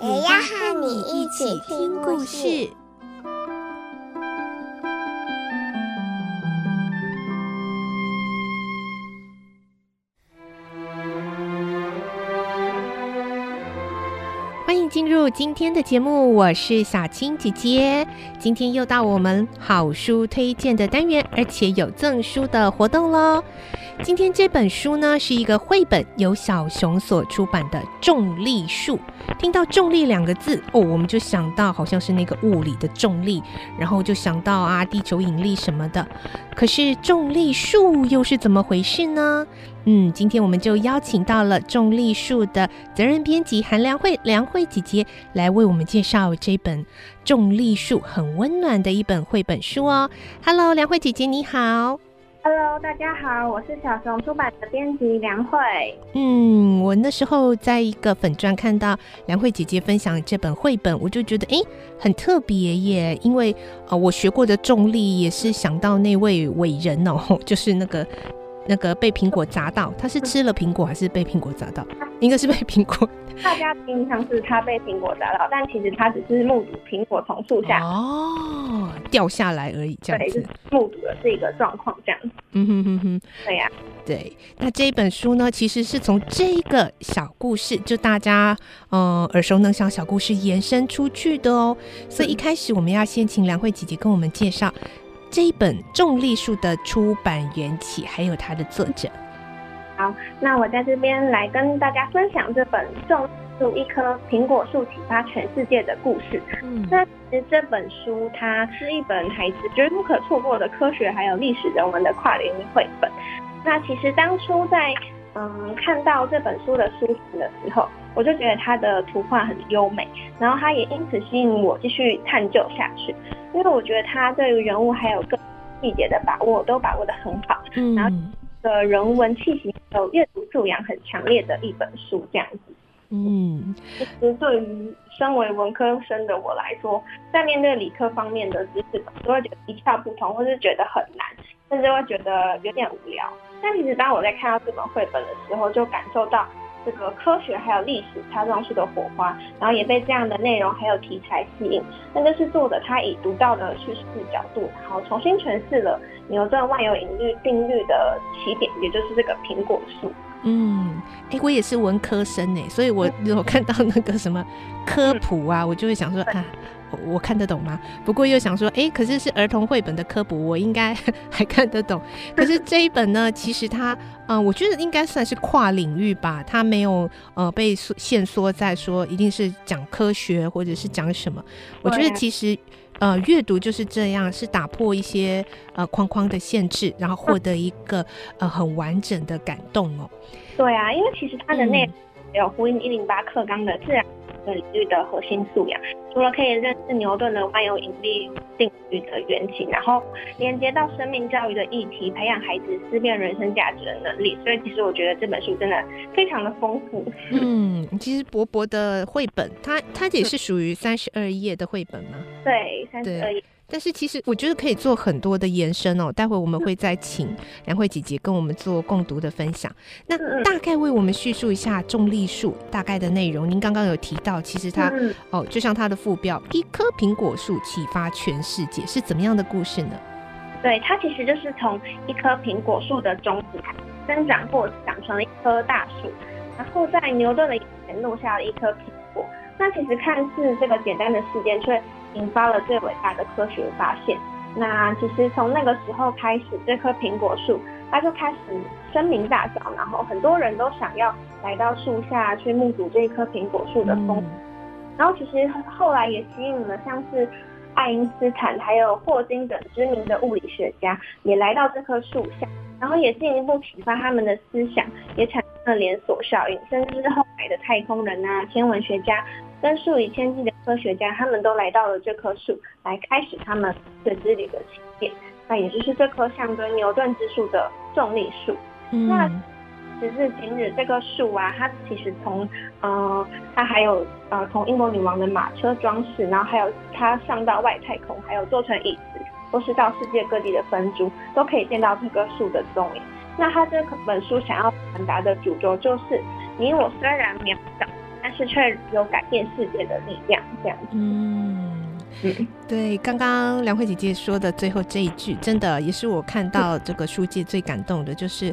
也要和你一起听故事。欢迎进入今天的节目，我是小青姐姐。今天又到我们好书推荐的单元，而且有赠书的活动喽。今天这本书呢，是一个绘本，由小熊所出版的《重力树》。听到“重力”两个字哦，我们就想到好像是那个物理的重力，然后就想到啊，地球引力什么的。可是重力树又是怎么回事呢？嗯，今天我们就邀请到了重力树的责任编辑韩良慧，良慧姐姐来为我们介绍这本《重力树》，很温暖的一本绘本书哦。Hello，良慧姐姐你好。Hello，大家好，我是小熊出版的编辑梁慧。嗯，我那时候在一个粉专看到梁慧姐姐分享这本绘本，我就觉得哎，很特别耶，因为呃，我学过的重力也是想到那位伟人哦，就是那个。那个被苹果砸到，他是吃了苹果还是被苹果砸到？应该是被苹果。大家印象是他被苹果砸到，但其实他只是目睹苹果从树下哦掉下来而已，这样子。对，就是目睹了这个状况，这样子。嗯哼哼哼，对呀、啊，对。那这一本书呢，其实是从这个小故事，就大家嗯、呃、耳熟能详小故事延伸出去的哦。所以一开始我们要先请梁慧姐姐跟我们介绍。这一本《重力树》的出版缘起，还有它的作者。好，那我在这边来跟大家分享这本《重力树：一棵苹果树启发全世界的故事》。嗯，那其实这本书它是一本孩子绝不可错过的科学还有历史人文的跨领域绘本。那其实当初在嗯看到这本书的书评的时候，我就觉得它的图画很优美，然后它也因此吸引我继续探究下去。因为我觉得它对于人物还有各细节的把握都把握的很好，嗯，然后的人文气息有阅读素养很强烈的一本书这样子，嗯，其实对于身为文科生的我来说，在面对理科方面的知识，都会觉得一窍不通，或是觉得很难，甚至会觉得有点无聊。但其实当我在看到这本绘本的时候，就感受到。这个科学还有历史擦撞出的火花，然后也被这样的内容还有题材吸引。那就是作者他以独到的叙事角度，然后重新诠释了牛顿万有引力定律的起点，也就是这个苹果树。嗯，哎、欸，我也是文科生哎，所以我如果看到那个什么科普啊，嗯、我就会想说啊。我看得懂吗？不过又想说，哎、欸，可是是儿童绘本的科普，我应该 还看得懂。可是这一本呢，其实它，嗯、呃，我觉得应该算是跨领域吧，它没有呃被限缩在说一定是讲科学或者是讲什么。我觉得其实呃阅读就是这样，是打破一些呃框框的限制，然后获得一个呃很完整的感动哦。对啊，因为其实它的内容有呼应一零八课纲的自然领域的核心素养，除了可以认识牛顿的万有引力定律的缘起，然后连接到生命教育的议题，培养孩子思辨人生价值的能力。所以，其实我觉得这本书真的非常的丰富。嗯，其实薄薄的绘本，它它也是属于三十二页的绘本吗？对，三十二页。但是其实我觉得可以做很多的延伸哦，待会我们会再请梁慧姐姐跟我们做共读的分享。那大概为我们叙述一下重力树大概的内容。您刚刚有提到，其实它哦，就像它的副标“一棵苹果树启发全世界”，是怎么样的故事呢？对，它其实就是从一棵苹果树的种子生长或长成了一棵大树，然后在牛顿的眼前落下了一颗苹果。那其实看似这个简单的事件，却引发了最伟大的科学发现。那其实从那个时候开始，这棵苹果树它就开始声名大噪，然后很多人都想要来到树下去目睹这一棵苹果树的风。嗯、然后其实后来也吸引了像是爱因斯坦还有霍金等知名的物理学家也来到这棵树下，然后也进一步启发他们的思想，也产生了连锁效应，甚至是后来的太空人啊、天文学家。跟数以千计的科学家，他们都来到了这棵树，来开始他们的之旅的起点。那也就是这棵象征牛顿之树的重力树。嗯、那时至今日，这棵树啊，它其实从呃，它还有呃，从英国女王的马车装饰，然后还有它上到外太空，还有做成椅子，都是到世界各地的分株，都可以见到这棵树的踪影。那他这本书想要传达的主轴就是，你我虽然渺小，但是却有改变世界的力量，这样子。嗯。嗯，对，刚刚梁慧姐姐说的最后这一句，真的也是我看到这个书界最感动的，就是，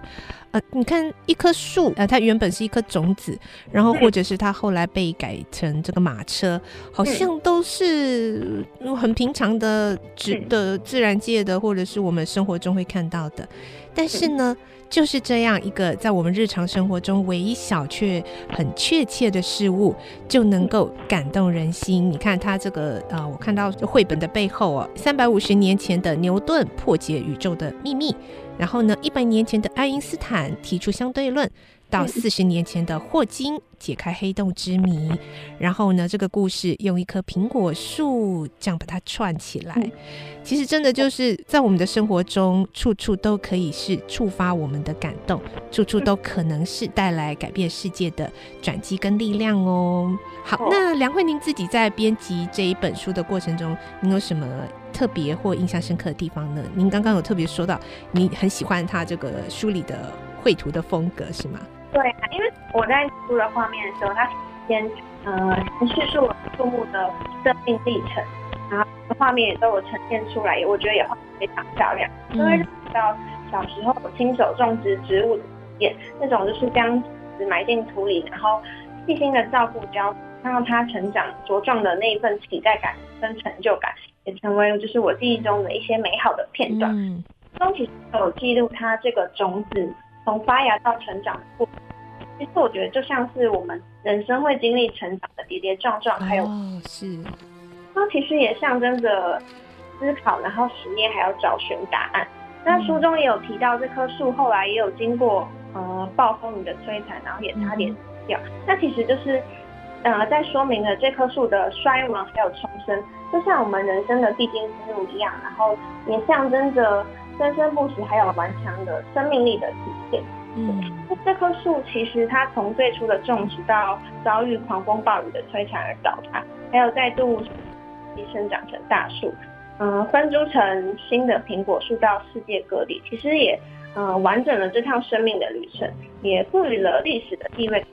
呃，你看一棵树，呃，它原本是一颗种子，然后或者是它后来被改成这个马车，好像都是很平常的、值的自然界的，或者是我们生活中会看到的，但是呢。就是这样一个在我们日常生活中唯一小却很确切的事物，就能够感动人心。你看它这个呃，我看到绘本的背后哦，三百五十年前的牛顿破解宇宙的秘密，然后呢，一百年前的爱因斯坦提出相对论。到四十年前的霍金解开黑洞之谜，然后呢，这个故事用一棵苹果树这样把它串起来。其实真的就是在我们的生活中，处处都可以是触发我们的感动，处处都可能是带来改变世界的转机跟力量哦。好，那梁慧，宁自己在编辑这一本书的过程中，您有什么特别或印象深刻的地方呢？您刚刚有特别说到，你很喜欢他这个书里的绘图的风格，是吗？对啊，因为我在书的画面的时候，它先呃叙述了树木的生命历程，然后画面也都有呈现出来，我觉得也画得非常漂亮。因为到小时候亲手种植植物的经验，那种就是将子埋进土里，然后细心的照顾浇，看到它成长茁壮的那一份期待感跟成就感，也成为就是我记忆中的一些美好的片段。嗯，中其实有记录它这个种子从发芽到成长的过程。其实我觉得就像是我们人生会经历成长的跌跌撞撞，还有哦是，那其实也象征着思考，然后实验，还有找寻答案。那书中也有提到，这棵树后来也有经过呃暴风雨的摧残，然后也差点死掉。嗯、那其实就是呃在说明了这棵树的衰亡还有重生，就像我们人生的必经之路一样，然后也象征着生生不息还有顽强的生命力的体现。嗯，这棵树其实它从最初的种植到遭遇狂风暴雨的摧残而倒塌，还有再度生长成大树，嗯、呃，分株成新的苹果树到世界各地，其实也嗯、呃、完整了这趟生命的旅程，也赋予了历史的地位。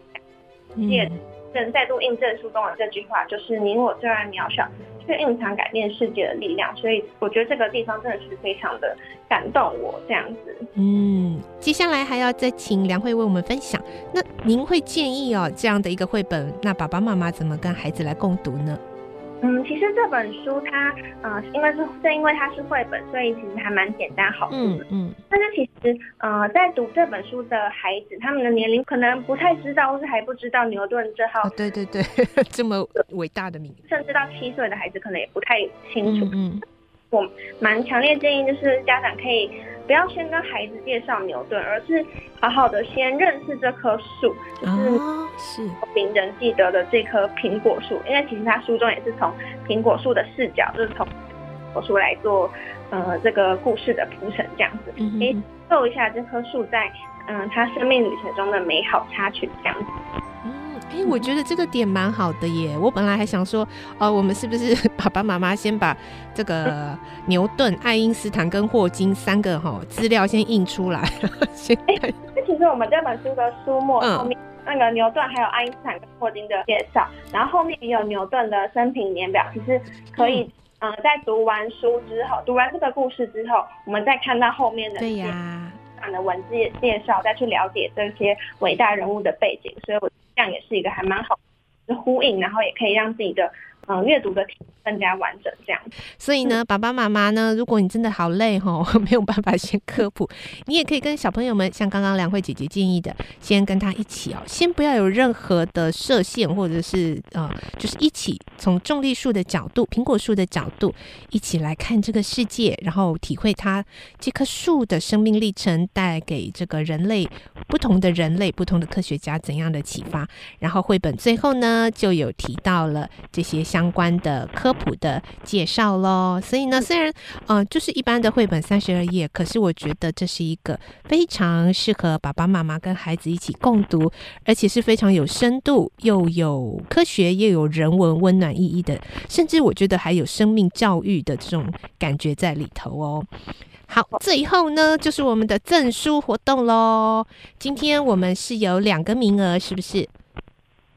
也正再度印证书中的这句话，就是你我虽然渺小。却蕴藏改变世界的力量，所以我觉得这个地方真的是非常的感动我这样子。嗯，接下来还要再请梁慧为我们分享。那您会建议哦，这样的一个绘本，那爸爸妈妈怎么跟孩子来共读呢？嗯，其实这本书它，呃，因为是正因为它是绘本，所以其实还蛮简单好读的。嗯嗯。但是其实，呃，在读这本书的孩子，他们的年龄可能不太知道，或是还不知道牛顿这号。哦，对对对，这么伟大的名字。甚至到七岁的孩子可能也不太清楚。嗯。嗯我蛮强烈建议，就是家长可以不要先跟孩子介绍牛顿，而是好好的先认识这棵树，就是是名人记得的这棵苹果树。因为其实他书中也是从苹果树的视角，就是从果树来做呃这个故事的铺陈，这样子可以透一下这棵树在嗯他生命旅程中的美好插曲，这样子。哎、欸，我觉得这个点蛮好的耶！我本来还想说，呃，我们是不是 爸爸妈妈先把这个 牛顿、爱因斯坦跟霍金三个哈资料先印出来？先那其实我们这本书的书末后面、嗯、那个牛顿还有爱因斯坦跟霍金的介绍，然后后面也有牛顿的生平年表，其实可以，嗯、呃，在读完书之后，读完这个故事之后，我们再看到后面的对呀的文字介绍，再去了解这些伟大人物的背景，所以我。这样也是一个还蛮好的呼应，然后也可以让自己的嗯阅读的更加完整。这样，所以呢，爸爸妈妈呢，如果你真的好累哈，没有办法先科普，你也可以跟小朋友们，像刚刚梁慧姐姐建议的，先跟他一起哦，先不要有任何的设限，或者是呃，就是一起从重力树的角度、苹果树的角度一起来看这个世界，然后体会它这棵树的生命历程带给这个人类不同的人类、不同的科学家怎样的启发。然后绘本最后，呢，就有提到了这些相关的科普的介绍喽。所以呢，虽然呃就是一般的绘本三十二页，可是我觉得这是一个非常适合爸爸妈妈跟孩子一起共读，而且是非常有深度，又有科学，又有人文温暖意义的，甚至我觉得还有生命教育的这种感觉在里头哦。好，最后呢，就是我们的赠书活动喽。今天我们是有两个名额，是不是？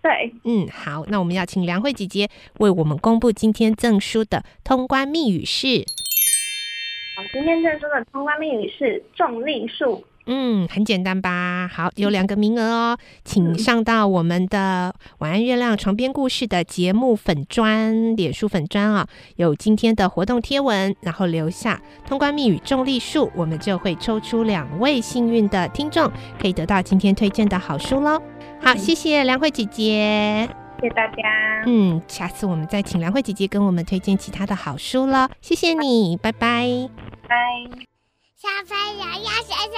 对，嗯，好，那我们要请梁慧姐姐为我们公布今天赠书的通关密语是。好，今天赠书的通关密语是重力树。嗯，很简单吧？好，有两个名额哦，请上到我们的晚安月亮床边故事的节目粉砖、脸书粉砖啊，有今天的活动贴文，然后留下通关密语重力树，我们就会抽出两位幸运的听众，可以得到今天推荐的好书喽。好，谢谢梁慧姐姐，谢谢大家。嗯，下次我们再请梁慧姐姐跟我们推荐其他的好书了。谢谢你，拜拜，拜。小朋友要睡觉。